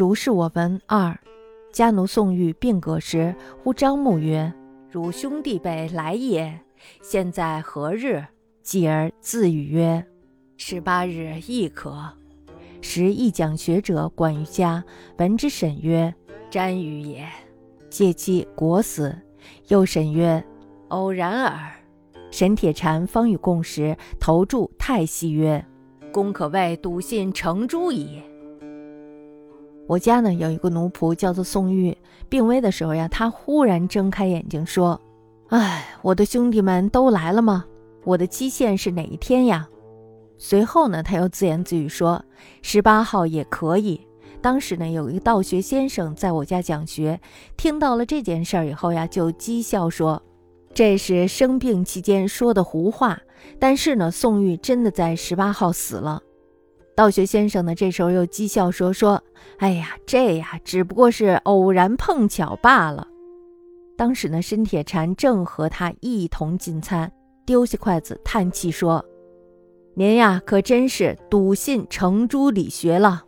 如是我闻。二，家奴宋玉病革时，呼张穆曰：“汝兄弟辈来也，现在何日？”继而自语曰：“十八日亦可。”时一讲学者管于家，闻之审曰：“瞻语也。”借机国死。又审曰：“偶然耳。”沈铁禅方与共食，投注太息曰：“公可谓笃信成朱矣。”我家呢有一个奴仆叫做宋玉，病危的时候呀，他忽然睁开眼睛说：“哎，我的兄弟们都来了吗？我的期限是哪一天呀？”随后呢，他又自言自语说：“十八号也可以。”当时呢，有一个道学先生在我家讲学，听到了这件事儿以后呀，就讥笑说：“这是生病期间说的胡话。”但是呢，宋玉真的在十八号死了。道学先生呢，这时候又讥笑说：“说，哎呀，这呀，只不过是偶然碰巧罢了。”当时呢，申铁禅正和他一同进餐，丢下筷子，叹气说：“您呀，可真是笃信程朱理学了。”